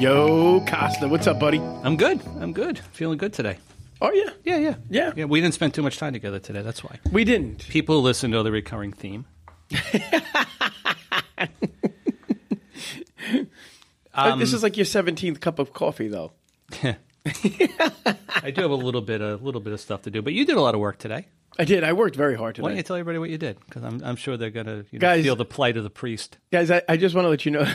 Yo, Costa, what's up, buddy? I'm good. I'm good. Feeling good today. Oh yeah, Yeah, yeah, Yeah. Yeah, we didn't spend too much time together today. That's why. we didn't. People listen to the recurring theme. Uh, this is like your seventeenth cup of coffee, though. I do have a little bit, a little bit of stuff to do, but you did a lot of work today. I did. I worked very hard today. Why don't today, you tell everybody what you did? Because I'm, I'm sure they're gonna you know, Guys- feel the plight of the priest. guys. I, I just want to let you know.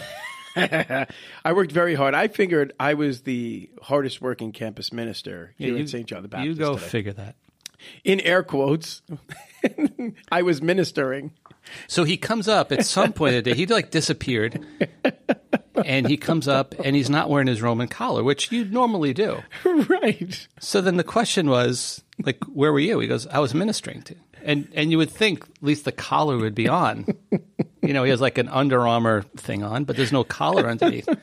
I worked very hard. I figured I was the hardest working campus minister here you, at St. John the Baptist. You go today. figure that. In air quotes, I was ministering. So he comes up at some point of the day. He like disappeared, and he comes up and he's not wearing his Roman collar, which you normally do. right. So then the question was, like, where were you? He goes, I was ministering to. And and you would think at least the collar would be on. You know, he has like an Under Armour thing on, but there's no collar underneath.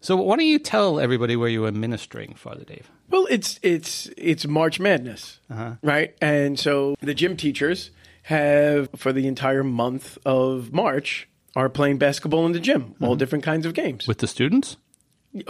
So why don't you tell everybody where you were ministering, Father Dave? Well, it's it's it's March Madness, uh-huh. right? And so the gym teachers have for the entire month of March are playing basketball in the gym, all mm-hmm. different kinds of games. With the students?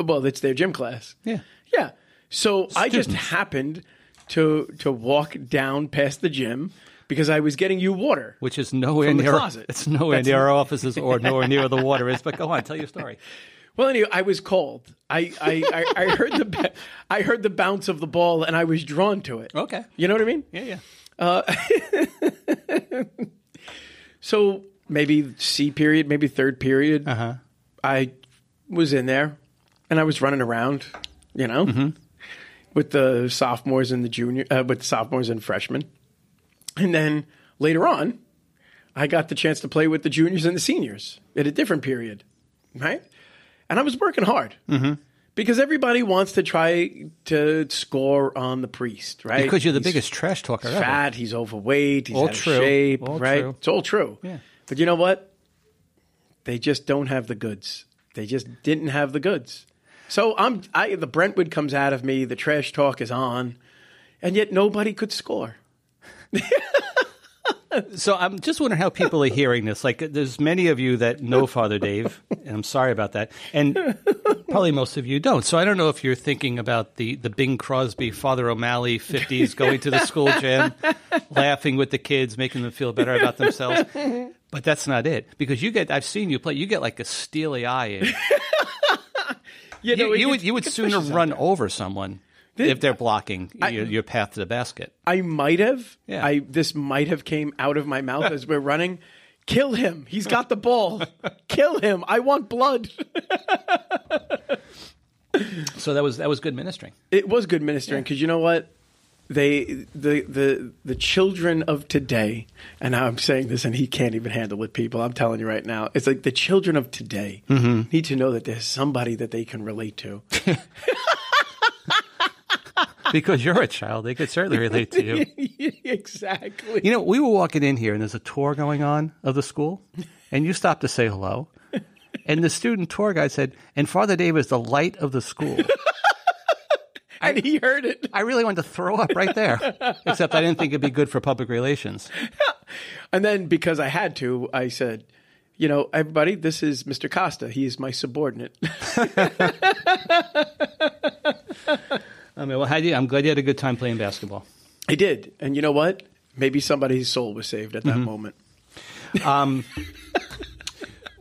well, it's their gym class. Yeah. Yeah. So I just happened to to walk down past the gym because I was getting you water. Which is nowhere From the closet. it's nowhere That's- near our offices or nowhere near the water is. But go on, tell your story. Well, anyway, I was cold. I I, I, I heard the I heard the bounce of the ball and I was drawn to it. Okay. You know what I mean? Yeah, yeah. So maybe C period, maybe third period. Uh-huh. I was in there and I was running around, you know, Mm-hmm. with the sophomores and the junior, uh, with the sophomores and freshmen. And then later on, I got the chance to play with the juniors and the seniors at a different period, right? And I was working hard Mm-hmm. because everybody wants to try to score on the priest, right? Because you're the He's biggest trash talker ever. fat, he's overweight, he's All out true. of shape, All right? true. It's all true. Yeah. But you know what? They just don't have the goods. They just didn't have the goods. So I'm I the Brentwood comes out of me, the trash talk is on, and yet nobody could score. So I'm just wondering how people are hearing this. Like, there's many of you that know Father Dave, and I'm sorry about that, and probably most of you don't. So I don't know if you're thinking about the the Bing Crosby, Father O'Malley 50s going to the school gym, laughing with the kids, making them feel better about themselves. But that's not it, because you get. I've seen you play. You get like a steely eye. In. You, know, You, you would you would sooner run over someone if they're blocking your, your path to the basket. I might have. Yeah. I this might have came out of my mouth as we're running. Kill him. He's got the ball. Kill him. I want blood. So that was that was good ministering. It was good ministering because you know what? They the the the children of today, and I'm saying this, and he can't even handle it. People, I'm telling you right now, it's like the children of today mm-hmm. need to know that there's somebody that they can relate to. Because you're a child, they could certainly relate to you. exactly. You know, we were walking in here and there's a tour going on of the school, and you stopped to say hello. And the student tour guide said, and Father Dave is the light of the school. and he heard it. I really wanted to throw up right there, except I didn't think it'd be good for public relations. And then because I had to, I said, you know, everybody, this is Mr. Costa. He is my subordinate. I mean, well, how do you, I'm glad you had a good time playing basketball. I did. And you know what? Maybe somebody's soul was saved at that moment.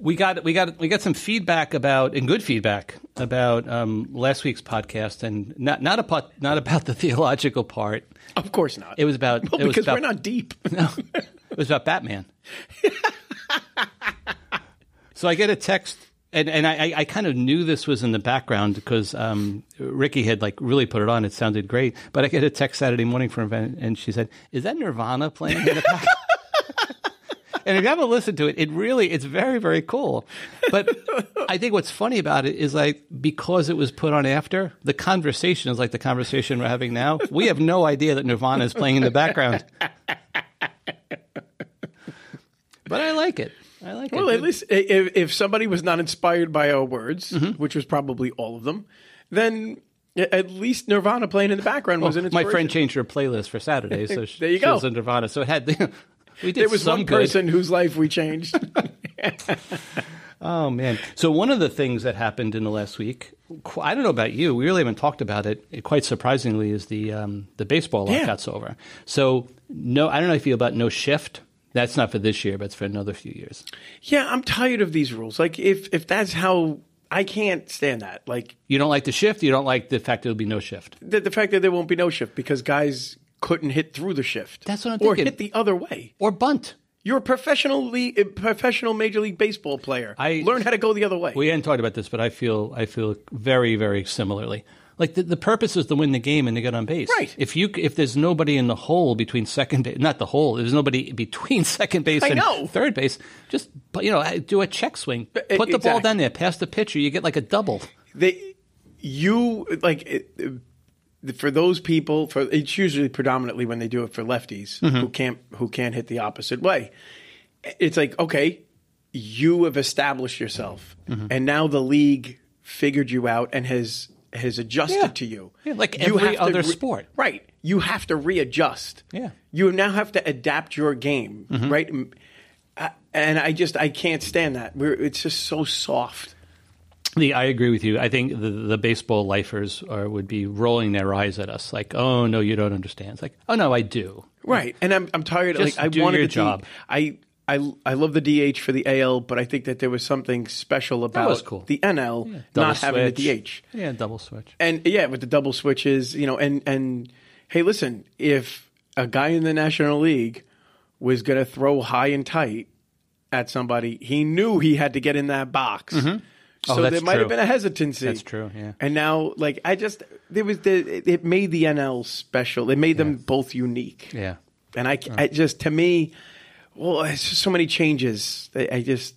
We got we got we got some feedback about and good feedback about um, last week's podcast, and not not about not about the theological part. Of course not. It was about well, it was because about, we're not deep. No, it was about Batman. so I get a text, and, and I, I- kind of knew this was in the background because um, Ricky had like really put it on. It sounded great. But I get a text Saturday morning from her, and she said, "Is that Nirvana playing in the back?" and if you haven't listened to it, it really it's very very cool. But I think what's funny about it is like because it was put on after the conversation is like the conversation we're having now. We have no idea that Nirvana is playing in the background. But I like it. I like Well, at least if, if somebody was not inspired by our words, Mm-hmm. which was probably all of them, then at least Nirvana playing in the background was an my friend changed her playlist for Saturday, so she, There you go. was in Nirvana. So it had we did There was some one good. person whose life we changed. Oh man! So one of the things that happened in the last week, I don't know about you. We really haven't talked about it. It quite surprisingly, is the um, the baseball Yeah. lockout's over. So no, I don't know how you feel about no shift. That's not for this year, but it's for another few years. Yeah, I'm tired of these rules. Like if if that's how I can't stand that. Like You don't like the shift. You don't like the fact there'll be no shift. the, the fact that there won't be no shift because guys couldn't hit through the shift. That's what I'm or thinking. hit the other way. Or bunt. You're a professional league, eh, professional major league baseball player. I- learn how to go the other way. We hadn't talked about this, but I feel I feel very very similarly. Like the, the purpose is to win the game and to get on base. Right. If you if there's nobody in the hole between second base, not the hole. There's nobody between second base I and know. third base. Just you know do a check swing. Put the ball down there, pass the pitcher. You get like a double. they you like it, it- for those people for it's usually predominantly when they do it for lefties Mm-hmm. who can't who can't hit the opposite way it's like okay you have established yourself Mm-hmm. and now the league figured you out and has has adjusted Yeah. to you Yeah, like You every other sport. right you have to readjust Yeah. Mm-hmm. you now have to adapt your game right I- and i just i can't stand that We're, it's just so soft The, I agree with you. I think the, the baseball lifers are, would be rolling their eyes at us, like, "Oh no, you don't understand." It's like, "Oh no, I do." Right, and I'm I'm tired. Just like I do wanted your job. I I I love the DH for the AL, but I think that there was something special about cool. the NL Double not having the. DH. Yeah, double switch. And yeah, with the double switches, you know, and and hey, listen, if a guy in the National League was going to throw high and tight at somebody, he knew he had to get in that box. Mm-hmm. Oh, so Oh, that's there might true. have been a hesitancy. That's true, yeah. And now, like, I just there was the it- made the NL special. It made them both unique. Yeah. And I, I just to me, well, it's just so many changes. I, I just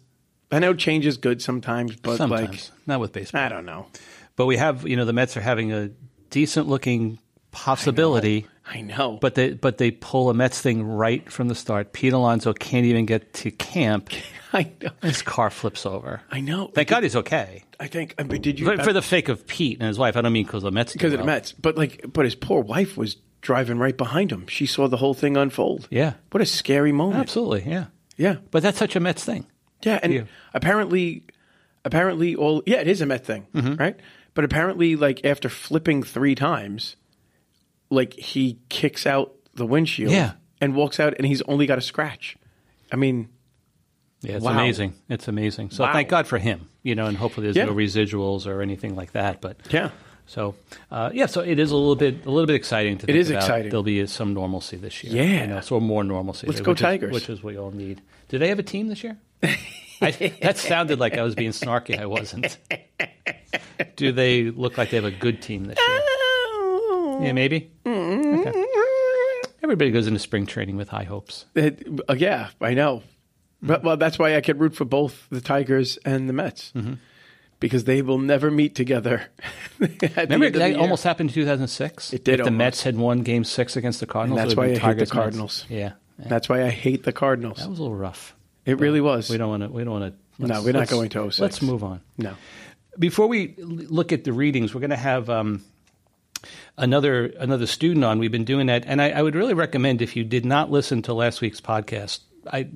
I know change is good sometimes, but Sometimes like not with baseball. I don't know. But we have, you know, the Mets are having a decent looking possibility, I know, but they but they pull a Mets thing right from the start. Pete Alonso can't even get to camp. I know. His car flips over. I know. Thank God he's okay. I think. I mean, did you But for the sake of Pete and his wife, I don't mean because of the Mets. because of the. Mets? But like, but his poor wife was driving right behind him. She saw the whole thing unfold. Yeah. What a scary moment. Absolutely, yeah. Yeah. But that's such a Mets thing. Yeah, and Yeah. apparently, apparently, all yeah, it is a Met thing, Mm-hmm. right? But apparently, like after flipping three times, like he kicks out the windshield, Yeah. and walks out, and he's only got a scratch. I mean, Yeah, it's Wow. amazing. It's amazing. So Wow. thank God for him. You know, and hopefully there's Yeah. no residuals or anything like that. But yeah, So uh, yeah, so it is a little bit a little bit exciting to. It think is about. exciting. There'll be some normalcy this year. Yeah. you know, so more normalcy. Let's which go is- Tigers. which is what we all need. Do they have a team this year? I, that sounded like I was being snarky. I wasn't. Do they look like they have a good team this year? Yeah, maybe. Okay. Everybody goes into spring training with high hopes. It- uh, yeah, I know. But well, that's why I could root for both the Tigers and the Mets Mm-hmm. Because they will never meet together. Remember, end of the that almost happened in 2006. It did If the. Mets had won Game Six against the Cardinals, And that's why I hate the Cardinals. Yeah, yeah. That's why I hate the Cardinals. that was a little rough. It really was. We don't want to. We don't want to. No, we're not going to 06. Let's move on. no. Before we look at the readings, we're going to have um, another another student on. We've been doing that, and I, I would really recommend if you did not listen to last week's podcast. I,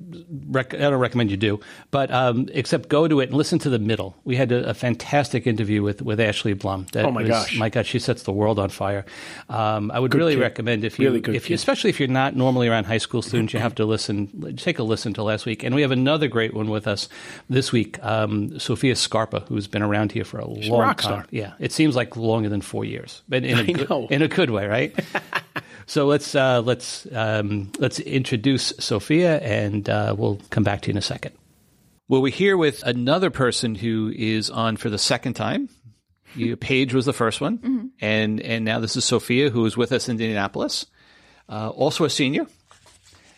rec- I don't recommend you do, but um, except go to it and listen to the middle. We had a, a fantastic interview with, with Ashley Blum. That Oh, my was- gosh. my God, she sets the world on fire. Um, I would really kid. recommend if you, Really good if you, especially if you're not normally around high school students, you have to listen. Take a listen to last week, and we have another great one with us this week. Um, Sophia Scarpa, who's been around here for a a long rock time. star. Yeah, it seems like longer than four years, but in a good, in a good way, right? so let's uh, let's um, let's introduce Sophia, and uh, we'll come back to you in a second. Well, we're here with another person who is on for the second time. You, Paige was the first one, and and now this is Sophia, who is with us in Indianapolis, uh, also a senior,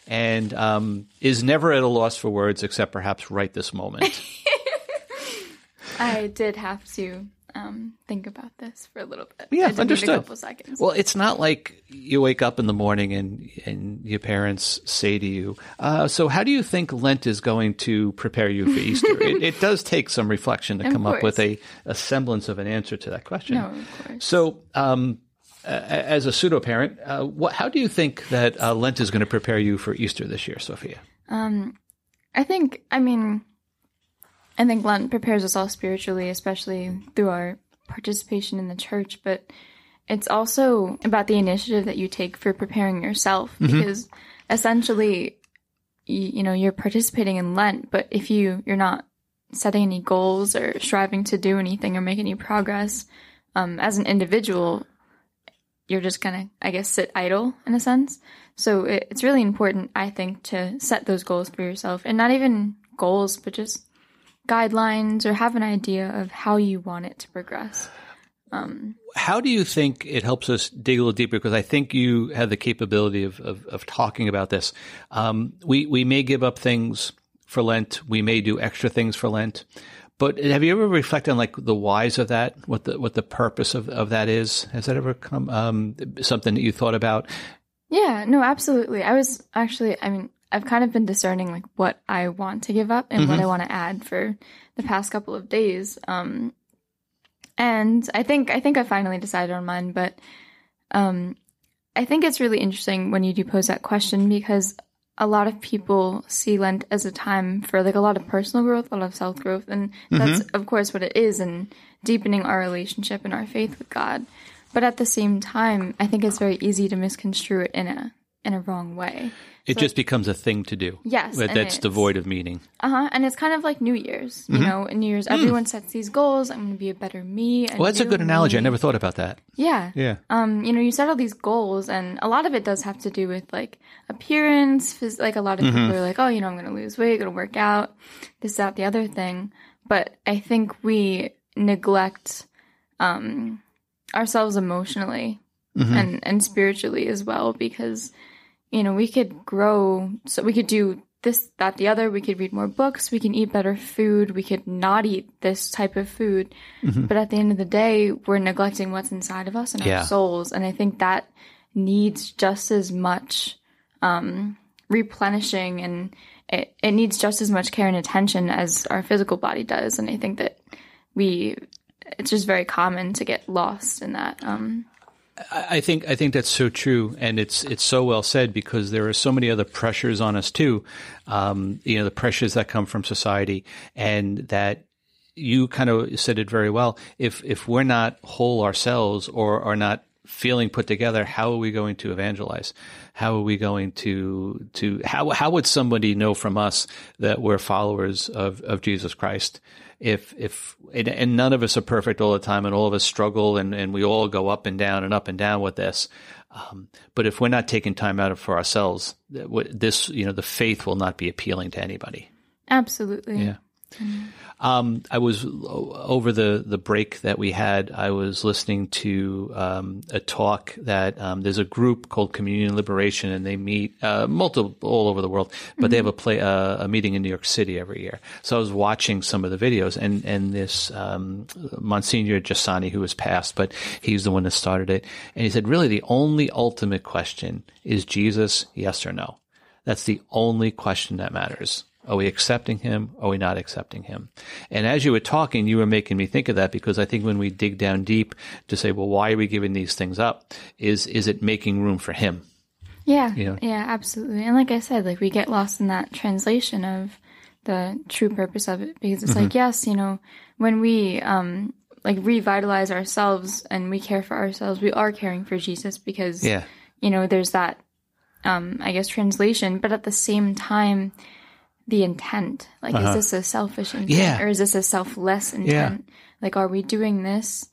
and um, is never at a loss for words except perhaps right this moment. I did have to um, think about this for a little bit. Yeah, I did understood. Need a couple seconds. Well, it's not like you wake up in the morning and and your parents say to you, uh, "So, how do you think Lent is going to prepare you for Easter?" it, it does take some reflection to Of come up with a, a semblance of an answer to that question. no, of course. So, um, a- a- as a pseudo parent, uh, what, how do you think that uh, Lent is going to prepare you for Easter this year, Sophia? I think, I mean, I think Lent prepares us all spiritually, especially through our participation in the church, but it's also about the initiative that you take for preparing yourself because essentially you, you know you're participating in lent but if you you're not setting any goals or striving to do anything or make any progress um, as an individual you're just gonna i guess sit idle in a sense. So it, it's really important i think to set those goals for yourself and not even goals but just guidelines or have an idea of how you want it to progress How do you think it helps us dig a little deeper? Because I think you have the capability of, of, of talking about this. Um, we, we may give up things for Lent. We may do extra things for Lent. But have you ever reflected on like the whys of that? What the what the purpose of, of that is? Has that ever come um, something that you thought about? Yeah, no, absolutely. I was actually, I mean, I've kind of been discerning like what I want to give up and what I want to add for the past couple of days. Um, and I think I think I finally decided on mine, but um, I think it's really interesting when you do pose that question because a lot of people see Lent as a time for like a lot of personal growth, a lot of self growth, and that's of course what it is, and deepening our relationship and our faith with God. But at the same time, I think it's very easy to misconstrue it in a in a wrong way. It just becomes a thing to do. Yes, That- that's devoid of meaning. Uh huh. And it's kind of like New Year's. You know, in New Year's, everyone sets these goals. I'm going to be a better me. Well, that's a good analogy. I never thought about that. Yeah. Yeah. Um, you know, you set all these goals, and a lot of it does have to do with like appearance. phys- Like a lot of people are like, oh, you know, I'm going to lose weight, going to work out, this, that, the other thing. But I think we neglect um, ourselves emotionally and and spiritually as well because you know we could grow so we could do this that the other. We could read more books. We can eat better food. We could not eat this type of food. But at the end of the day we're neglecting what's inside of us and Yeah. our souls. And i think that needs just as much um, replenishing and it, it needs just as much care and attention as our physical body does. And i think that we it's just very common to get lost in that um, I think I think that's so true, and it's it's so well said because there are so many other pressures on us too. Um, you know, the pressures that come from society, and that you kind of said it very well. If if we're not whole ourselves or are not feeling put together, how are we going to evangelize? How are we going to to how how would somebody know from us that we're followers of of Jesus Christ? If if and, and none of us are perfect all the time, and all of us struggle, and and we all go up and down and up and down with this. Um, but if we're not taking time out of for ourselves, this you know the faith will not be appealing to anybody. absolutely Yeah. Um, I was over the, the break that we had. I was listening to um, a talk that um, there's a group called Communion Liberation, and they meet uh, multiple all over the world. But they have a play uh, a meeting in New York City every year. So I was watching some of the videos, and and this um, Monsignor Giussani, who has passed, but he's the one that started it, and he said, really, the only ultimate question is Jesus, yes or no. That's the only question that matters. Are we accepting him? Are we not accepting him? And as you were talking, you were making me think of that because I think when we dig down deep to say, well, why are we giving these things up? Is, is it making room for him? Yeah, know? yeah, absolutely. And like I said, like we get lost in that translation of the true purpose of it because it's Mm-hmm. like, yes, you know, when we um like revitalize ourselves and we care for ourselves, we are caring for Jesus because Yeah. you know, there's that um I guess translation, but at the same time the intent. Like is this a selfish intent Uh-huh. Yeah. or is this a selfless intent? Like are we doing this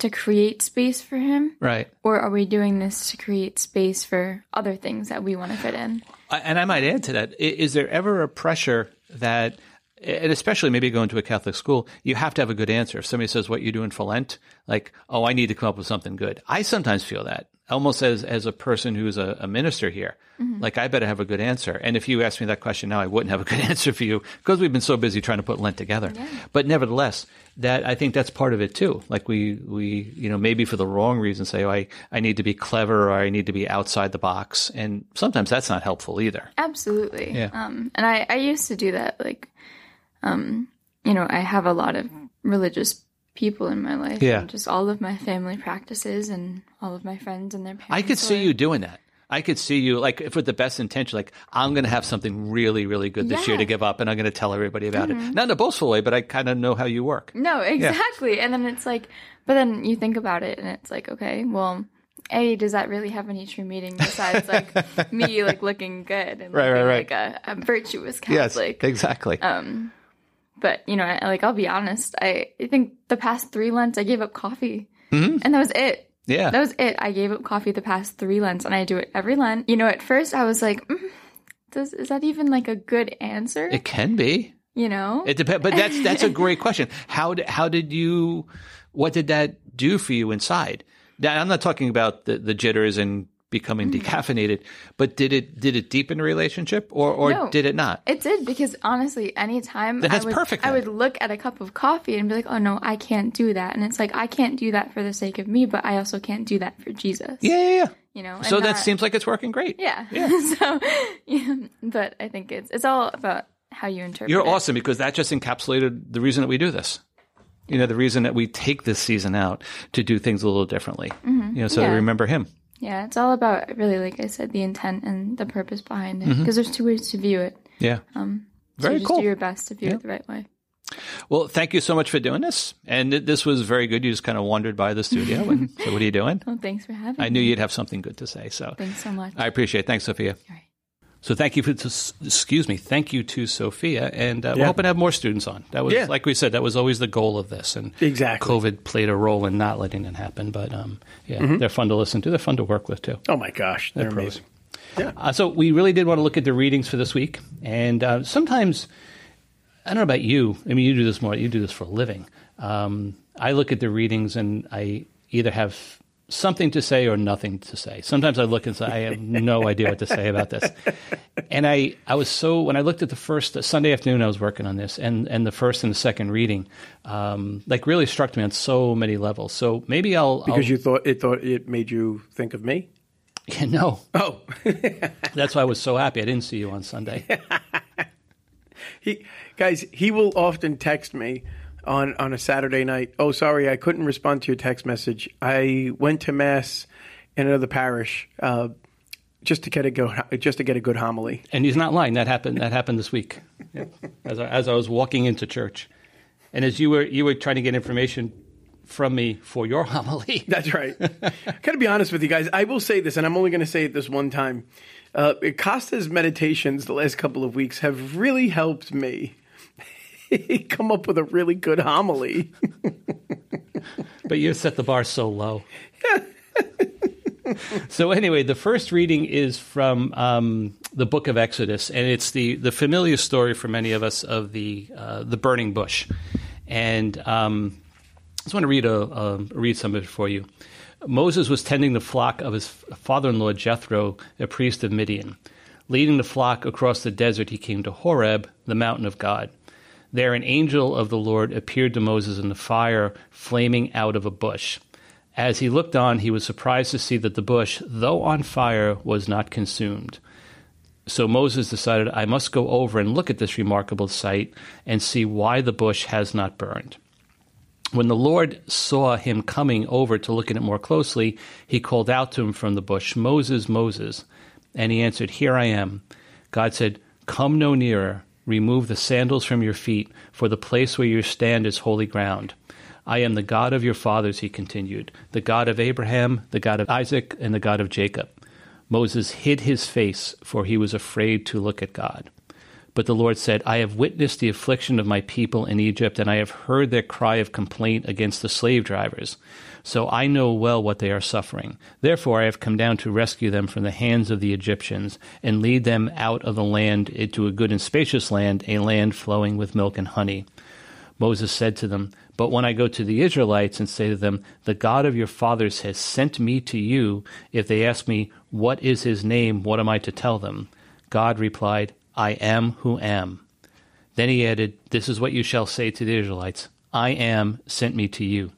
to create space for him? Right. Or are we doing this to create space for other things that we want to fit in? I- And I might add to that is there ever a pressure that, and especially maybe going to a Catholic school, you have to have a good answer. If somebody says, "What you doing for Lent?" Like, "Oh, I need to come up with something good." I sometimes feel that almost as as a person who's a, a minister here, like I better have a good answer. And if you asked me that question now, I wouldn't have a good answer for you because we've been so busy trying to put Lent together. But nevertheless, that I think that's part of it too. Like we we you know maybe for the wrong reason say, "Oh, I I need to be clever or I need to be outside the box," and sometimes that's not helpful either. Absolutely. Yeah. Um, and I, I used to do that. Like, um, you know, I have a lot of religious people in my life. Yeah. Just all of my family practices and all of my friends and their parents. I could see were- you doing that. I could see you like if with the best intention, like I'm going to have something really, really good this year to give up, and I'm going to tell everybody about it. Not in a boastful way, but I kind of know how you work. No, exactly. And then it's like, but then you think about it, and it's like, okay, well, a does that really have any true meaning besides like me like looking good and Right, right, right. like a, a virtuous Catholic? exactly. But you know, I, like I'll be honest, I, I think the past three Lents I gave up coffee, Mm-hmm. and that was it. yeah, That was it. I gave up coffee the past three Lents, and I do it every Lent. You know, at first I was like, mm, does is that even like a good answer? it can be. you know, It depends, but that's that's a great question. How did how did you? What did that do for you inside? Now, I'm not talking about the, the jitters and becoming Mm. decaffeinated, but did it did it deepen the relationship or or No. did it not? It did because honestly, anytime Then that's I would, perfect I would look at a cup of coffee and be like, "Oh no, I can't do that." And it's like I can't do that for the sake of me, but I also can't do that for Jesus. Yeah, yeah, yeah. You know. So that seems like it's working great. yeah. yeah. so yeah, but I think it's it's all about how you interpret. You're it. awesome because that just encapsulated the reason that we do this. You know, the reason that we take this season out to do things a little differently. You know, so Mm-hmm. Yeah. to remember him. Yeah, it's all about really, like I said, the intent and the purpose behind Mm-hmm. it. Because there's two ways to view it. Yeah. So Very you just cool. do your best to view it the right way. Well, thank you so much for doing this. And th- this was very good. You just kind of wandered by the studio and so What are you doing? Well, thanks for having I me. knew you'd have something good to say. So Thanks so much. I appreciate it. Thanks, Sophia. So thank you for, excuse me, thank you to Sophia. And uh, we're Yeah. hoping to have more students on. That was, Yeah. like we said, that was always the goal of this. And Exactly. COVID played a role in not letting it happen. But um, yeah, Mm-hmm. they're fun to listen to. They're fun to work with, too. Oh my gosh, they're pros. amazing. Uh, so we really did want to look at the readings for this week, and uh, sometimes I don't know about you. I mean, you do this more. You do this for a living. Um, I look at the readings, and I either have something to say or nothing to say. Sometimes I look and say, I have no idea what to say about this. And I, I was so when I looked at the first Sunday afternoon, I was working on this, and and the first and the second reading, um, like really struck me on so many levels. So maybe I'll Because I'll, you thought it thought it made you think of me. yeah, no. Oh, That's why I was so happy I didn't see you on Sunday. he guys, he will often text me on on a Saturday night. Oh, sorry, I couldn't respond to your text message. I went to mass in another parish uh, just to get a go, just to get a good homily. And he's not lying. That happened. That happened this week, as I, as I was walking into church, and as you were you were trying to get information from me for your homily. That's right. Gotta be honest with you guys. I will say this, and I'm only going to say it this one time. Uh, Costa's meditations the last couple of weeks have really helped me come up with a really good homily. but you set the bar so low. so anyway, the first reading is from um, the book of Exodus, and it's the the familiar story for many of us of the uh, the burning bush. And um, I just want to read a, a read some of it for you. Moses was tending the flock of his father-in-law Jethro, a priest of Midian. Leading the flock across the desert, he came to Horeb, the mountain of God. There, an angel of the Lord appeared to Moses in the fire flaming out of a bush. As he looked on, he was surprised to see that the bush, though on fire, was not consumed. So Moses decided, I must go over and look at this remarkable sight and see why the bush has not burned. When the Lord saw him coming over to look at it more closely, he called out to him from the bush, Moses, Moses. And he answered, Here I am. God said, Come no nearer. Remove the sandals from your feet, for the place where you stand is holy ground. I am the God of your fathers, he continued, the God of Abraham, the God of Isaac, and the God of Jacob. Moses hid his face, for he was afraid to look at God. But the Lord said, I have witnessed the affliction of my people in Egypt, and I have heard their cry of complaint against the slave drivers. So I know well what they are suffering. Therefore I have come down to rescue them from the hands of the Egyptians, and lead them out of the land into a good and spacious land, a land flowing with milk and honey. Moses said to them, But when I go to the Israelites and say to them, The God of your fathers has sent me to you, if they ask me, What is his name? What am I to tell them? God replied, I am who am. Then he added, This is what you shall say to the Israelites I am sent me to you.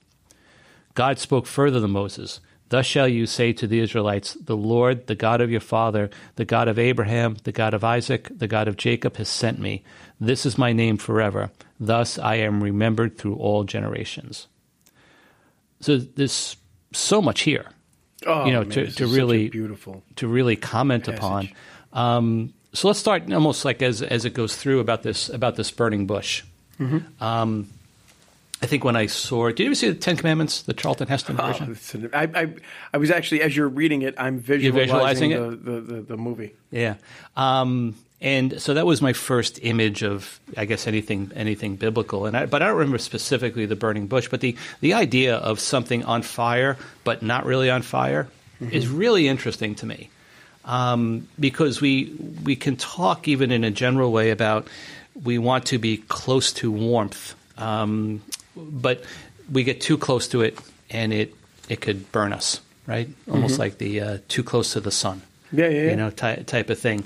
God spoke further to Moses. Thus shall you say to the Israelites, The Lord, the God of your father, the God of Abraham, the God of Isaac, the God of Jacob, has sent me. This is my name forever. Thus I am remembered through all generations. So there's so much here. Oh, you know, man, to, to is such a really beautiful. to really comment upon. Um, so let's start almost like as as it goes through about this about this burning bush. Mm-hmm. Um, I think when I saw, it, did you ever see the Ten Commandments, the Charlton Heston Oh, version? an- I, I, I was actually, as you're reading it, I'm visualizing, visualizing it? the, the, the, the movie. Yeah. Um, and so that was my first image of, I guess, anything anything biblical. And I, but I don't remember specifically the burning bush. But the the idea of something on fire but not really on fire is really interesting to me, um, because we we can talk even in a general way about we want to be close to warmth, um, but we get too close to it and it it could burn us, right? Almost like the uh, too close to the sun Yeah, yeah, yeah. you know, ty- type of thing.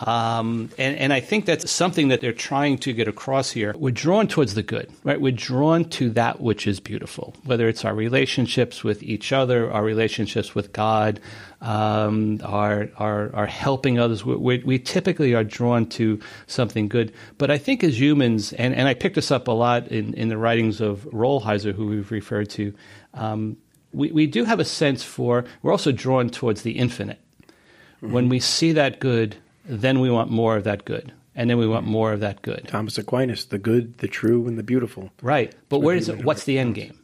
Um, and, and I think that's something that they're trying to get across here. We're drawn towards the good, right? We're drawn to that which is beautiful, whether it's our relationships with each other, our relationships with God, um, our, our, our helping others. We, we, we typically are drawn to something good. But I think as humans, and, and I picked this up a lot in, in the writings of Rolheiser, who we've referred to, um, we, we do have a sense for, we're also drawn towards the infinite. When we see that good, then we want more of that good. And then we want more of that good. Thomas Aquinas, the good, the true, and the beautiful. Right. But where he is it what's the end game?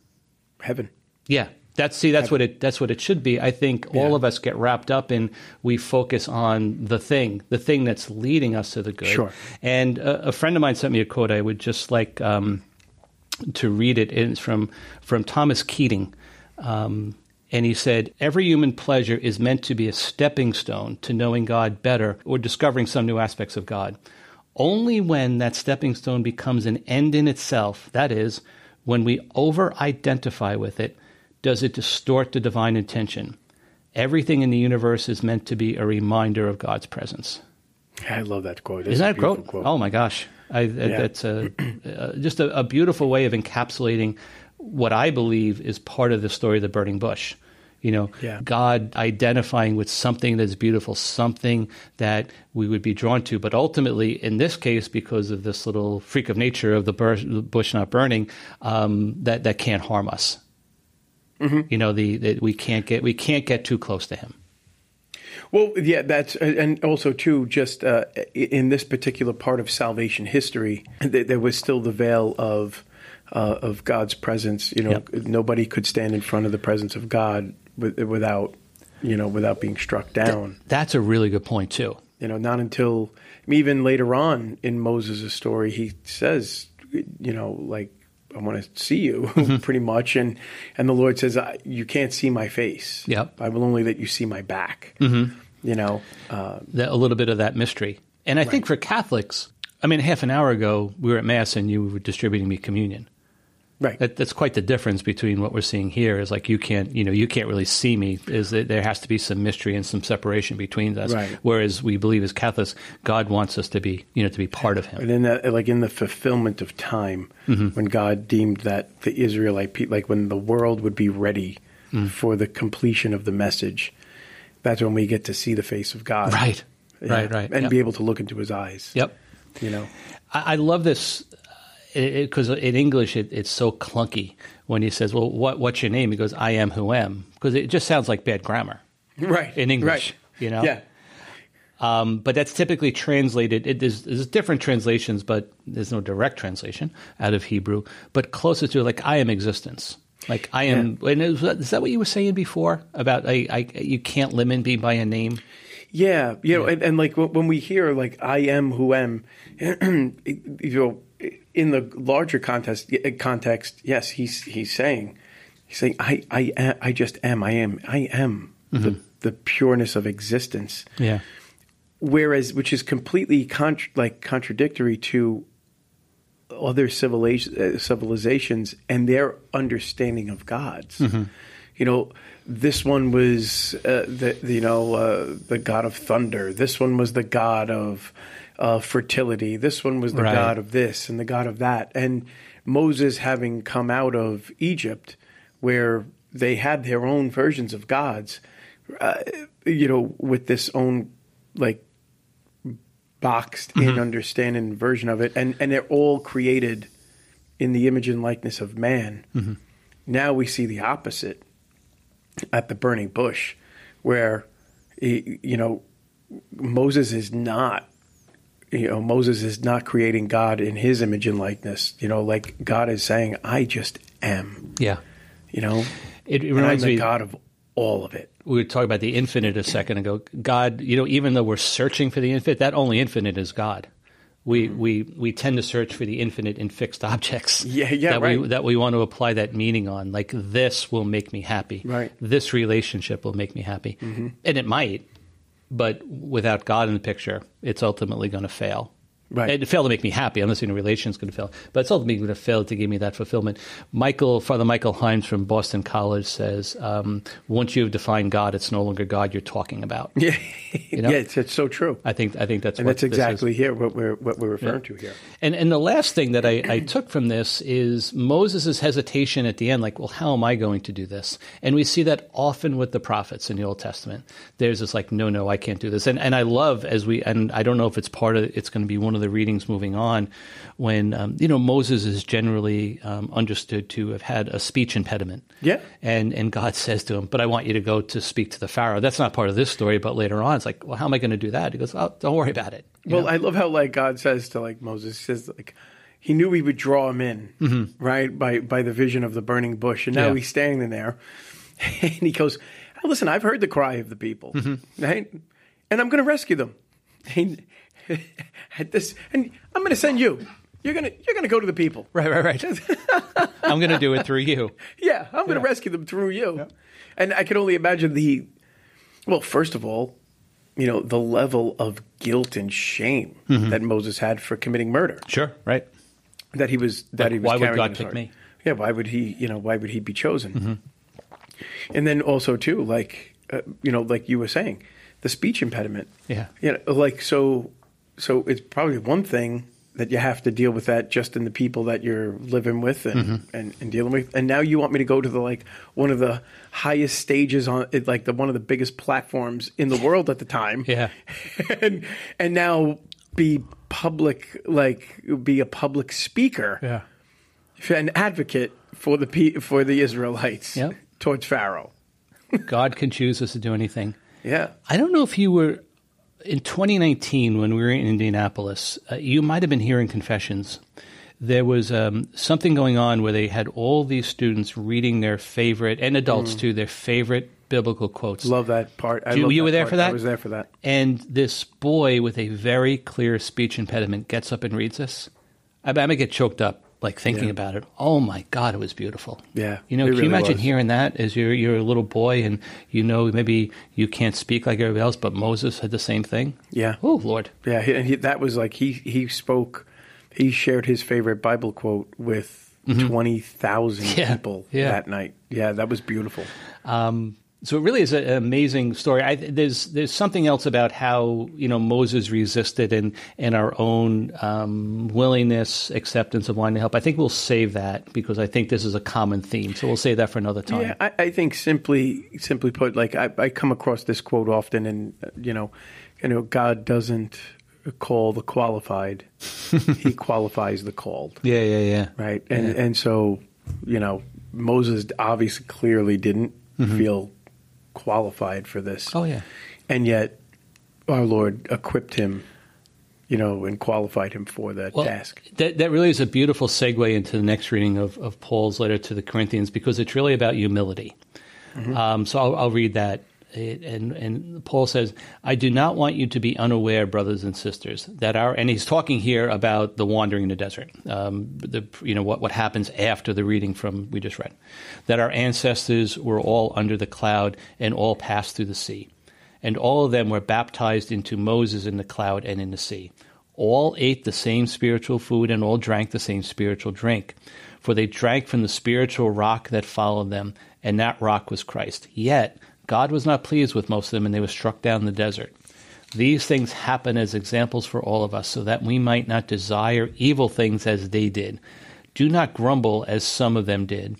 Heaven. Yeah. That's see that's what it that's what it should be. I think all of us get wrapped up in we focus on the thing, the thing that's leading us to the good. Sure. And a, a friend of mine sent me a quote I would just like um, to read it. It's from from Thomas Keating. Um, and he said, Every human pleasure is meant to be a stepping stone to knowing God better or discovering some new aspects of God. Only when that stepping stone becomes an end in itself, that is, when we over identify with it, does it distort the divine intention. Everything in the universe is meant to be a reminder of God's presence. I love that quote. Isn't that a quote? beautiful Oh my gosh, I, that's a, uh, just a, a beautiful way of encapsulating what I believe is part of the story of the burning bush. You know, Yeah. God identifying with something that's beautiful, something that we would be drawn to. But ultimately, in this case, because of this little freak of nature of the the bush not burning, um, that that can't harm us. Mm-hmm. You know, the, the we can't get we can't get too close to Him. Well, yeah, that's and also too. Just uh, in this particular part of salvation history, there was still the veil of uh, of God's presence. You know, Yep. nobody could stand in front of the presence of God without, you know, without being struck down. That's a really good point too. You know, not until even later on in Moses' story, he says, you know, like I want to see you, pretty much, and and the Lord says, I, you can't see my face. Yep. I will only let you see my back. Mm-hmm. You know, uh, that, a little bit of that mystery. And I think for Catholics, I mean, half an hour ago we were at mass and you were distributing me communion. Right? That, that's quite the difference between what we're seeing here. Is like you can't, you know, you can't really see me. Is that there has to be some mystery and some separation between us. Right. Whereas we believe as Catholics, God wants us to be, you know, to be part of Him. And in that, like in the fulfillment of time, mm-hmm. when God deemed that the Israelite, like when the world would be ready mm. for the completion of the message, that's when we get to see the face of God. Right. Yeah. Right. Right. And Yep. be able to look into His eyes. Yep. You know. I, I love this because in English it, it's so clunky when he says, "Well, what, what's your name?" He goes, "I am who am," because it just sounds like bad grammar. Right. In English, Right. you know? Yeah. Um, but that's typically translated. It, there's, there's different translations, but there's no direct translation out of Hebrew. But closer to like I am existence. Like I am. And is, that- is that what you were saying before about I, I you can't limit me by a name? Yeah, you know, and, and like when we hear like "I am who am," you know, in the larger context, context, yes, he's he's saying, he's saying, "I I am, I just am, I am, I am the the pureness of existence." Yeah. Whereas, which is completely contra- like contradictory to other uh, civilizations and their understanding of gods. You know, this one was uh, the you know uh, the god of thunder. This one was the god of uh, fertility. This one was the Right. god of this and the god of that. And Moses, having come out of Egypt, where they had their own versions of gods, uh, you know, with this own like boxed in understanding version of it, and and they're all created in the image and likeness of man. Now we see the opposite. at the burning bush, where he, you know Moses is not you know Moses is not creating God in his image and likeness. You know, like God is saying, "I just am." Yeah. You know, It, it and I'm reminds the me. God of all of it. we were talking about the infinite a second ago. God, you know, even though we're searching for the infinite, that only infinite is God. We we we tend to search for the infinite in fixed objects. Yeah, yeah, that we right. that we want to apply that meaning on. Like this will make me happy. Right. Mm-hmm. This relationship will make me happy, and it might, but without God in the picture, it's ultimately going to fail. Right. It failed to make me happy. I'm not saying a relation's going to fail, but it's ultimately going to fail to give me that fulfillment. Michael, Father Michael Himes from Boston College says, um, once you've defined God, it's no longer God you're talking about. Yeah, know? yeah, it's, it's so true. I think I think that's And what that's this is. exactly here what we're what we're referring to here. And and the last thing that I, I took from this is Moses' hesitation at the end, like, well, how am I going to do this? And we see that often with the prophets in the Old Testament. There's this like, no, no, I can't do this. And and I love as we and I don't know if it's part of it's going to be one of the readings moving on, when um, you know Moses is generally um, understood to have had a speech impediment. Yeah. And and God says to him, but I want you to go to speak to the Pharaoh. That's not part of this story, but later on, it's like, well, how am I going to do that? He goes, oh, don't worry about it. You Well, know? I love how like God says to like Moses he says like he knew he would draw him in, right? By by the vision of the burning bush. And now Yeah. he's standing there and he goes, "Oh, Listen, I've heard the cry of the people, right? And I'm going to rescue them. And, at this, and I'm going to send you. You're going to you're going to go to the people. Right, right, right. I'm going to do it through you. Yeah, I'm going to rescue them through you. And I can only imagine the, well, first of all, you know, the level of guilt and shame that Moses had for committing murder. Sure, right. That he was that Like, he was. why would God pick heart. me? Yeah, why would he? You know, why would he be chosen? And then also too, like uh, you know, like you were saying, the speech impediment. Yeah. You know, like so, so it's probably one thing that you have to deal with that just in the people that you're living with and, Mm-hmm. and, and dealing with. And now you want me to go to the like one of the highest stages on it, like the one of the biggest platforms in the world at the time. Yeah. and and now be public, like be a public speaker Yeah. an advocate for the pe- for the Israelites Yep. towards Pharaoh. God can choose us to do anything. Yeah, I don't know if you were in 2019 when we were in Indianapolis. Uh, you might have been hearing confessions. There was um, something going on where they had all these students reading their favorite, and adults too, their favorite biblical quotes. love that part. I You- you that were there part. for that? I was there for that. And this boy with a very clear speech impediment gets up and reads this. I'm, I may get choked up like thinking Yeah. about it. Oh my God, it was beautiful. Yeah, You know, can you imagine was. hearing that as you're, you're a little boy and you know maybe you can't speak like everybody else, but Moses had the same thing? Yeah. Oh, Lord. Yeah, and he, that was like he he spoke. He shared his favorite Bible quote with twenty thousand Mm-hmm. Yeah, people yeah. that night. Yeah, that was beautiful. So it really is a- an amazing story. I, there's there's something else about how you know Moses resisted and and our own um, willingness, acceptance of wanting to help. I think we'll save that because I think this is a common theme. So we'll save that for another time. Yeah, I, I think simply simply put, like I, I come across this quote often, and you know, you know, God doesn't call the qualified; He qualifies the called. Yeah, yeah, yeah. right? And Yeah. and so, you know, Moses obviously clearly didn't feel qualified for this. Mm-hmm. Oh yeah. and yet our Lord equipped him, you know, and qualified him for that Well, task. That, that really is a beautiful segue into the next reading of, of Paul's letter to the Corinthians because it's really about humility. Um, so I'll, I'll read that. And, and Paul says, I do not want you to be unaware, brothers and sisters, that our, and he's talking here about the wandering in the desert, um, the, you know, what, what happens after the reading from we just read, that our ancestors were all under the cloud and all passed through the sea and all of them were baptized into Moses in the cloud and in the sea. All ate the same spiritual food and all drank the same spiritual drink. For they drank from the spiritual rock that followed them, and that rock was Christ. Yet God was not pleased with most of them, and they were struck down in the desert. These things happen as examples for all of us, so that we might not desire evil things as they did. Do not grumble as some of them did,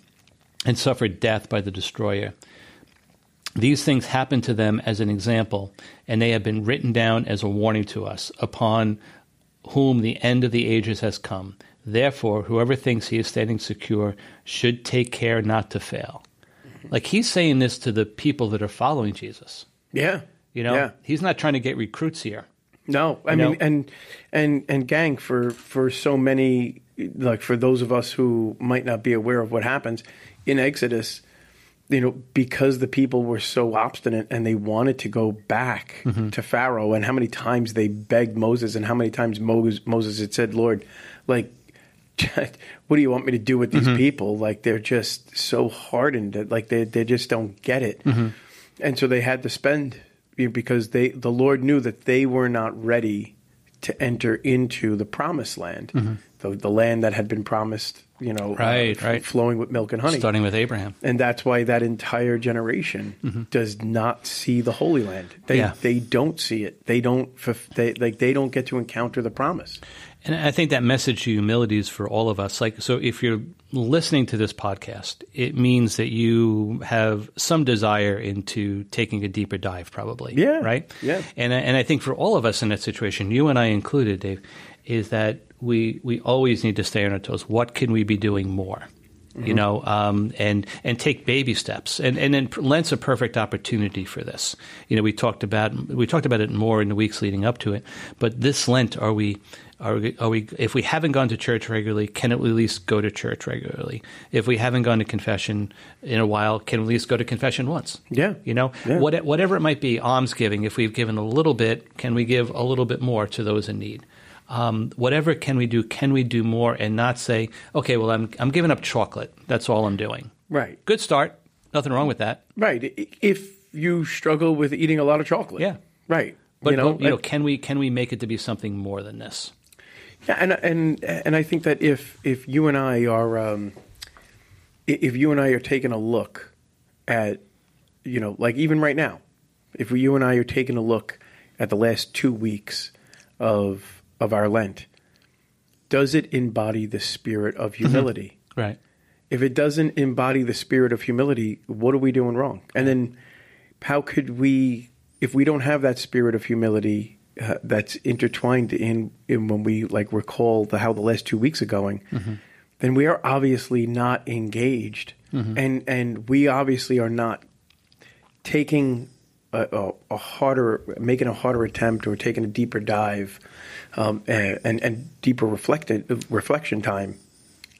and suffered death by the destroyer. These things happened to them as an example, and they have been written down as a warning to us, upon whom the end of the ages has come. Therefore, whoever thinks he is standing secure should take care not to fail. Like he's saying this to the people that are following Jesus. Yeah. You know, Yeah. he's not trying to get recruits here. No, I You mean, know? and and and gang for for so many, like for those of us who might not be aware of what happens in Exodus, you know, because the people were so obstinate and they wanted to go back Mm-hmm. to Pharaoh, and how many times they begged Moses, and how many times Moses Moses had said, "Lord, like." What do you want me to do with these Mm-hmm. people? Like they're just so hardened that like they they just don't get it, Mm-hmm. and so they had to spend because they the Lord knew that they were not ready to enter into the promised land, the, the land that had been promised, you know, uh, Right, f- right. flowing with milk and honey. Starting with Abraham. And that's why that entire generation does not see the Holy Land. They Yeah. they don't see it. They don't they like they don't get to encounter the promise. And I think that message of humility is for all of us. Like, so if you're listening to this podcast, it means that you have some desire into taking a deeper dive, probably. Yeah, Right? yeah. And, I- and I think for all of us in that situation, you and I included, Dave, is that we, we always need to stay on our toes. What can we be doing more? You know, um, and and take baby steps, and and then Lent's a perfect opportunity for this. You know, we talked about we talked about it more in the weeks leading up to it, but this Lent, are we are we, are we if we haven't gone to church regularly, can we at least go to church regularly? If we haven't gone to confession in a while, can we at least go to confession once? Yeah. you know, Yeah. what, whatever it might be, almsgiving. If we've given a little bit, can we give a little bit more to those in need? Um, whatever can we do? Can we do more and not say, okay, well, I'm I'm giving up chocolate. That's all I'm doing. Right. Good start. Nothing wrong with that. Right. If you struggle with eating a lot of chocolate. Yeah. Right. But you know, but, you know, like- can we can we make it to be something more than this? Yeah, and and and I think that if if you and I are um, if you and I are taking a look at you know like even right now, if you and I are taking a look at the last two weeks of of our Lent, does it embody the spirit of mm-hmm. humility? Right. if it doesn't embody the spirit of humility, what are we doing wrong? And then how could we, if we don't have that spirit of humility uh, that's intertwined in, in when we like recall the, how the last two weeks are going, mm-hmm. then we are obviously not engaged, mm-hmm. and and we obviously are not taking a, a, harder, making a harder attempt or taking a deeper dive, um, and, and and deeper reflected reflection time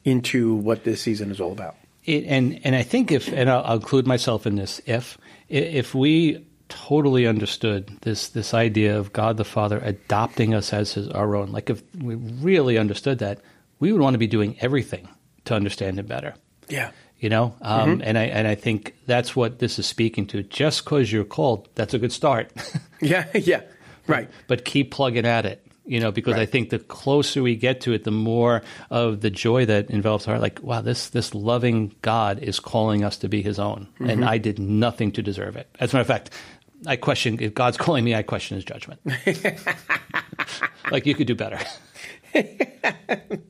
into what this season is all about. It, and and I think if and I'll, I'll include myself in this if if we totally understood this this idea of God the Father adopting us as his, our own, like if we really understood that, we would want to be doing everything to understand Him better. Yeah. You know, um, and I and I think that's what this is speaking to. Just because you're called, that's a good start. Yeah. Yeah. Right. but keep plugging at it you know because i think the closer we get to it the more of the joy that envelops our heart like wow this this loving god is calling us to be his own Mm-hmm. and i did nothing to deserve it as a matter of fact i question if god's calling me i question his judgment like you could do better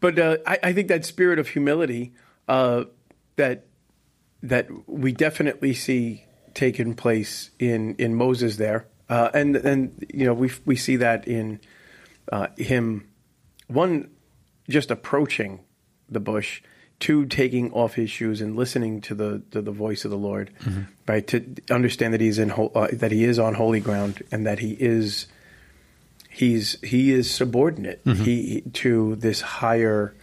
But uh, I, I think that spirit of humility uh, that that we definitely see taking place in in Moses there, uh, and and you know we we see that in uh, him one just approaching the bush, two taking off his shoes and listening to the to the voice of the Lord, right? To understand that he's in ho- uh, that he is on holy ground and that he is he's he is subordinate he to this higher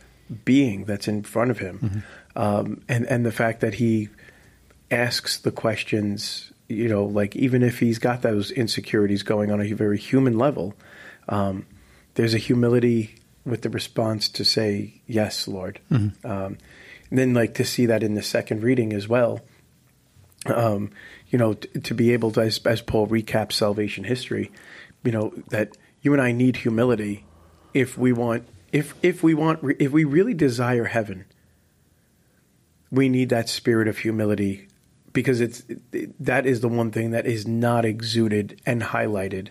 being that's in front of him, um, and and the fact that he asks the questions, you know, like even if he's got those insecurities going on a very human level, um, there's a humility with the response to say yes, Lord. Um, and then like to see that in the second reading as well um, you know, t- to be able to, as, as Paul recaps salvation history, you know, that you and I need humility if we want, if if we want, if we really desire heaven, we need that spirit of humility because it's it, that is the one thing that is not exuded and highlighted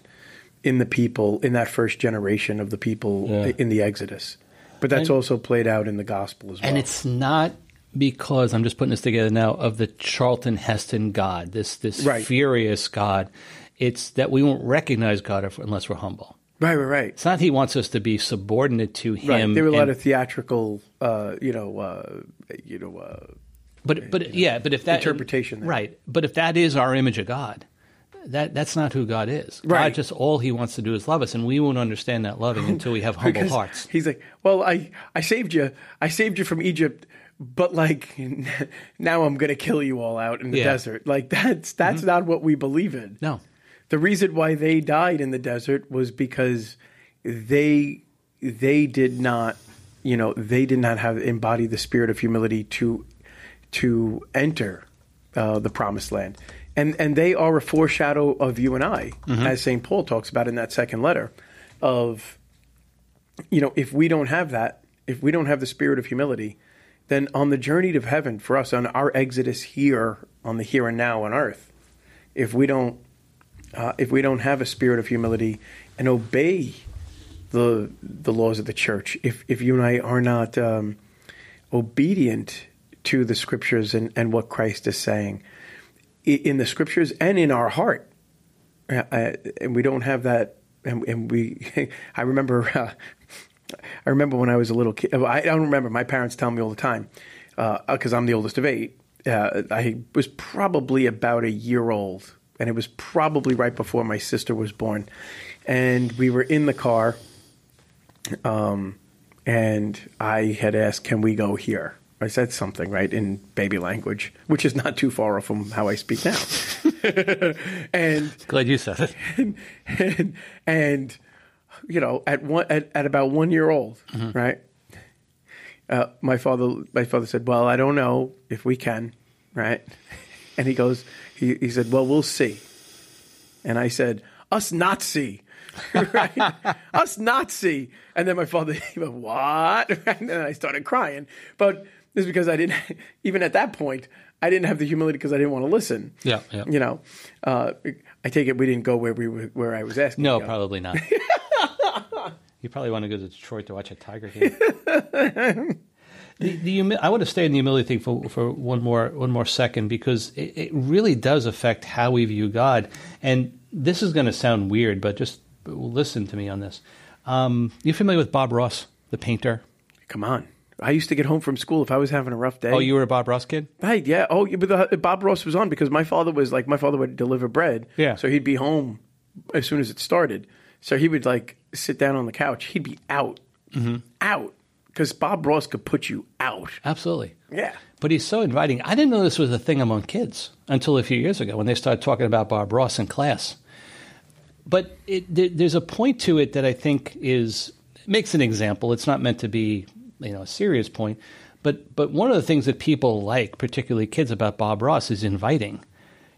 in the people in that first generation of the people Yeah. in the Exodus. But that's And- also played out in the gospel as well. And it's not because I'm just putting this together now of the Charlton Heston God, this this Right. furious God. It's that we won't recognize God if, unless we're humble. Right, right, right. It's not He wants us to be subordinate to him. Right. There were a lot of theatrical, uh, you know, uh, you know, uh, But but yeah, but if that Interpretation there. right? But if that is our image of God, that that's not who God is. Right. God just all He wants to do is love us, and we won't understand that loving until we have humble hearts. He's like, well, I I saved you. I saved you from Egypt, but like now I'm gonna kill you all out in the Yeah. Mm-hmm. desert. Like that's that's not what we believe in. No, The reason why they died in the desert was because they they did not, you know, they did not have embody the spirit of humility to to enter uh, the promised land. And and they are a foreshadow of you and I, as St. Paul talks about in that second letter, of you know, if we don't have that, if we don't have the spirit of humility, then on the journey to heaven for us, on our exodus here, on the here and now on earth, if we don't uh, if we don't have a spirit of humility and obey the the laws of the church, if if you and I are not um, obedient to the scriptures and, and what Christ is saying in the scriptures and in our heart, uh, uh, and we don't have that, and, and we, I remember, uh, I remember when I was a little kid. I don't remember. My parents tell me all the time because I'm the oldest of eight. Uh, I was probably about a year old, and it was probably right before my sister was born, and we were in the car, um, and I had asked, "Can we go here?" I said something right in baby language, which is not too far off from how I speak now, and glad you said it. and, and, and you know, at one at, at about one year old, right? Uh, my father, my father said, "Well, I don't know if we can, right?" And he goes, he, he said, "Well, we'll see." And I said, "Us not see." right? Us not see. And then my father, he went, what? And then I started crying. But it's because I didn't, even at that point, I didn't have the humility because I didn't want to listen. Yeah, yeah. You know, uh, I take it we didn't go where we were, where I was asking. No, probably not. you probably want to go to Detroit to watch a Tiger game. The, the I want to stay in the humility thing for, for one more one more second because it, it really does affect how we view God. And this is going to sound weird, but just listen to me on this. Um, you familiar with Bob Ross, the painter? Come on. I used to get home from school if I was having a rough day. Oh, you were a Bob Ross kid? Right, yeah. Oh, yeah, but the, Bob Ross was on because my father was like, my father would deliver bread. Yeah. So he'd be home as soon as it started. So he would like sit down on the couch. He'd be out, Mm-hmm. out, because Bob Ross could put you out. Absolutely. Yeah. But he's so inviting. I didn't know this was a thing among kids until a few years ago when they started talking about Bob Ross in class. But it, there, there's a point to it that I think is makes an example. It's not meant to be, you know, a serious point. But but one of the things that people like, particularly kids, about Bob Ross is inviting.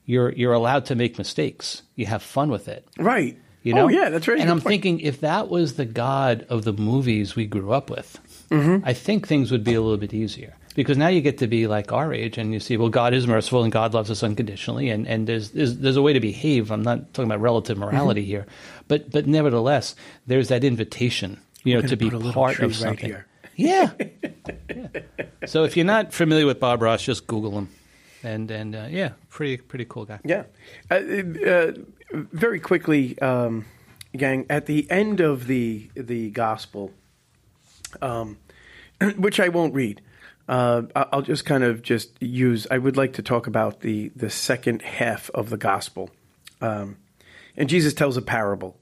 You're you're allowed to make mistakes. You have fun with it. Right. You know? Oh, yeah, that's right. And I'm point. thinking if that was the God of the movies we grew up with, Mm-hmm. I think things would be a little bit easier. Because now you get to be like our age and you see, well, God is merciful and God loves us unconditionally and, and there's, there's there's a way to behave. I'm not talking about relative Mm-hmm. morality here. But but nevertheless, there's that invitation, you know, to be put a little part of right something. here. Yeah. yeah. So if you're not familiar with Bob Ross, just Google him. And and uh, yeah, pretty pretty cool guy. Yeah. Uh, uh, very quickly, um, gang, at the end of the the gospel, um, which I won't read, uh, I'll just kind of just use. I would like to talk about the the second half of the gospel, um, and Jesus tells a parable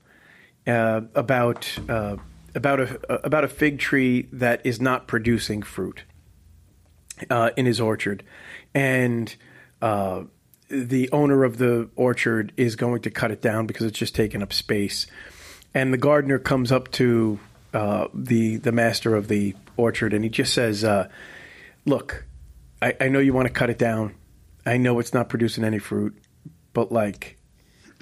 uh, about uh, about a about a fig tree that is not producing fruit uh, in his orchard, and uh, the owner of the orchard is going to cut it down because it's just taking up space. And the gardener comes up to uh, the the master of the orchard, and he just says, uh, "Look, I, I know you want to cut it down. I know it's not producing any fruit, but like,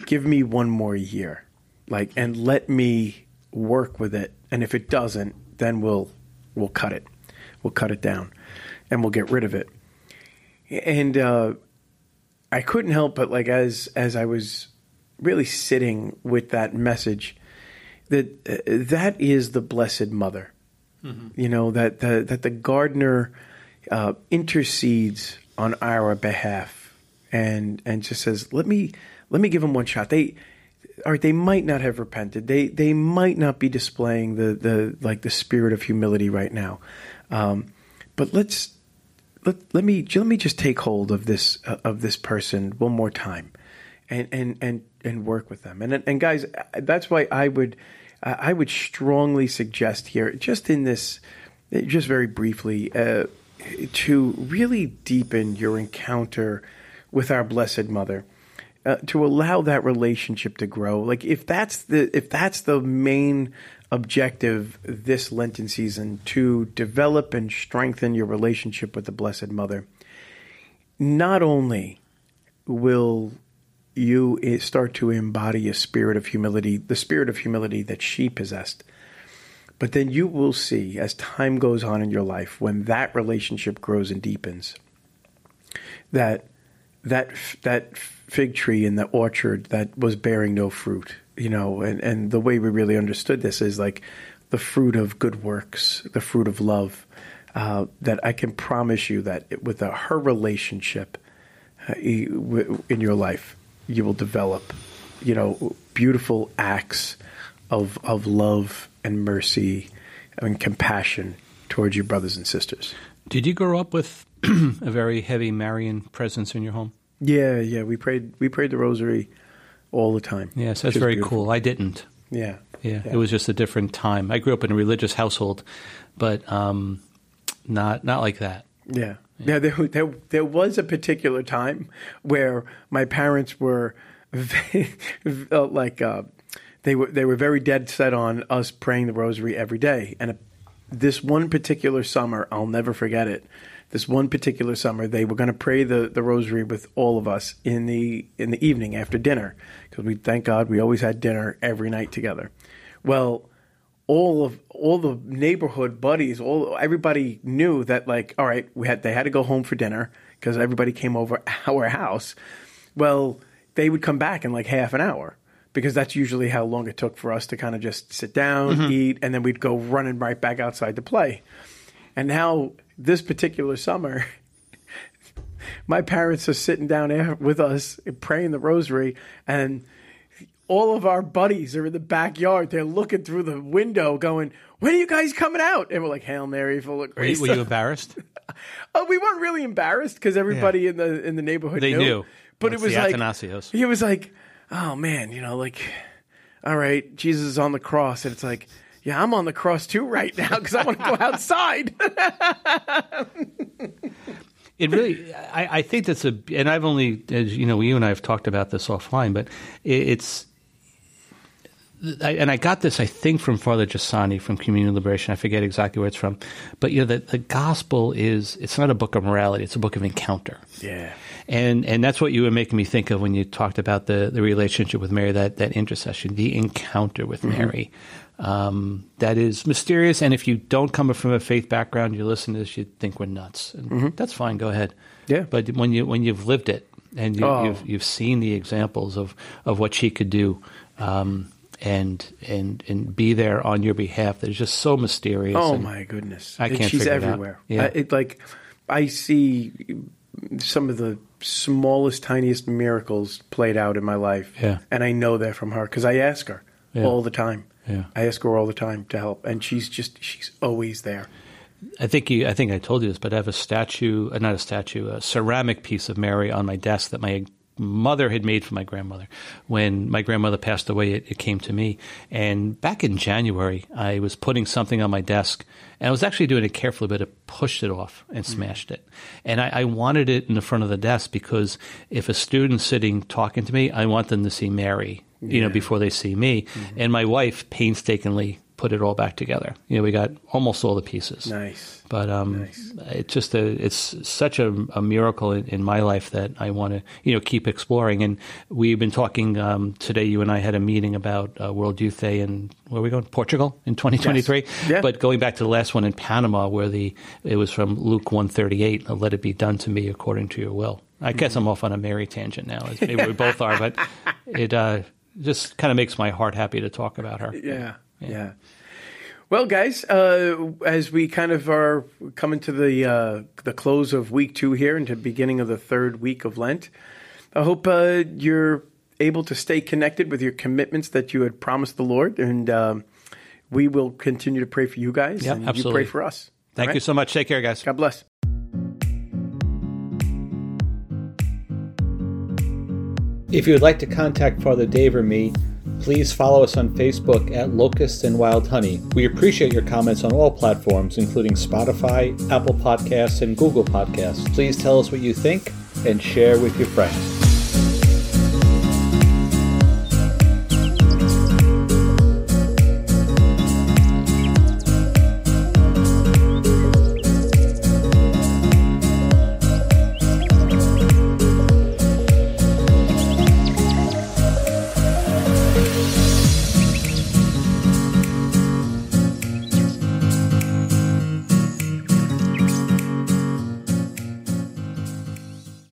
give me one more year, like, and let me work with it. And if it doesn't, then we'll we'll cut it. We'll cut it down, and we'll get rid of it." And uh, I couldn't help but like as as I was really sitting with that message that uh, that is the blessed mother. You know that the, that the gardener uh, intercedes on our behalf and and just says, "Let me let me give them one shot." They all right, they might not have repented. They they might not be displaying the the like the spirit of humility right now. Um, but let's let, let me let me just take hold of this uh, of this person one more time, and and and and work with them. And and guys, that's why I would uh, I would strongly suggest here, just in this, just very briefly, uh, to really deepen your encounter with our Blessed Mother. Uh, to allow that relationship to grow, like if that's the if that's the main objective this Lenten season to develop and strengthen your relationship with the Blessed Mother, not only will you start to embody a spirit of humility, the spirit of humility that she possessed, but then you will see as time goes on in your life, when that relationship grows and deepens, that that that fig tree in the orchard that was bearing no fruit you know, and, and the way we really understood this is like the fruit of good works, the fruit of love. Uh, that I can promise you that with a, her relationship uh, in your life, you will develop, you know, beautiful acts of of love and mercy and compassion towards your brothers and sisters. Did you grow up with a very heavy Marian presence in your home? Yeah, yeah. We prayed we prayed the rosary all the time. Yes, that's very beautiful. cool. I didn't. Yeah. yeah. yeah. It was just a different time. I grew up in a religious household, but um, not not like that. Yeah. Yeah, there, there, there was a particular time where my parents were like uh, they were they were very dead set on us praying the rosary every day. And a, this one particular summer, I'll never forget it this one particular summer, they were going to pray the, the rosary with all of us in the in the evening after dinner because we thank God we always had dinner every night together. Well, all of all the neighborhood buddies, all everybody knew that like all right, we had they had to go home for dinner because everybody came over our house. Well, they would come back in like half an hour because that's usually how long it took for us to kind of just sit down, mm-hmm. eat, and then we'd go running right back outside to play. And now this particular summer, my parents are sitting down with us praying the rosary, and all of our buddies are in the backyard. They're looking through the window, going, "When are you guys coming out?" And we're like, "Hail Mary, full of grace." Were you, were you embarrassed? oh, we weren't really embarrassed because everybody yeah. in the in the neighborhood they knew. knew. But it was like Athanasios. It was like, oh man, you know, like, all right, Jesus is on the cross, and it's like yeah, I'm on the cross too right now because I want to go outside. it really, I, I, think that's a, and I've only, as you know, you and I have talked about this offline, but it, it's, I, and I got this, I think, from Father Giussani from Communion Liberation. I forget exactly where it's from, but you know, the, the gospel is it's not a book of morality; it's a book of encounter. Yeah, and and that's what you were making me think of when you talked about the the relationship with Mary, that that intercession, the encounter with mm-hmm. Mary um, that is mysterious. And if you don't come from a faith background, you listen to this, you think we're nuts. And mm-hmm. That's fine. Go ahead. Yeah. But when you when you've lived it and you, have oh. you've, you've seen the examples of, of what she could do. Um, and and and be there on your behalf. That is just so mysterious. Oh my goodness! I can't. She's everywhere. It yeah, I, it, like I see some of the smallest, tiniest miracles played out in my life. Yeah, and I know that from her because I ask her yeah. all the time. Yeah. I ask her all the time to help, and she's just she's always there. I think you, I think I told you this, but I have a statue, uh, not a statue, a ceramic piece of Mary on my desk that my mother had made for my grandmother. When my grandmother passed away, it, it, came to me. And back in January, I was putting something on my desk, and I was actually doing it carefully, but I pushed it off and mm. smashed it. And I, I, wanted it in the front of the desk because if a student's sitting talking to me, I want them to see Mary you know, before they see me. Mm-hmm. And my wife painstakingly put it all back together. You know, we got almost all the pieces. Nice. But um, nice. it's just a it's such a, a miracle in, in, my life that I want to you know keep exploring. And we've been talking um, today. You and I had a meeting about uh, World Youth Day in where are we going? Portugal in 2023. Yes. Yeah. But going back to the last one in Panama, where the it was from Luke 138. Let it be done to me according to your will. I guess. I'm off on a Mary tangent now, as maybe we both are. But it. Uh, just kind of makes my heart happy to talk about her. Yeah, yeah. yeah. Well, guys, uh, as we kind of are coming to the uh, the close of week two here and to beginning of the third week of Lent, I hope uh, you're able to stay connected with your commitments that you had promised the Lord, and um, we will continue to pray for you guys. Yeah, absolutely. You pray for us. Thank right? you so much. Take care, guys. God bless. If you would like to contact Father Dave or me please follow us on Facebook at Locusts and Wild Honey. We appreciate your comments on all platforms, including Spotify, Apple Podcasts, and Google Podcasts. Please tell us what you think and share with your friends.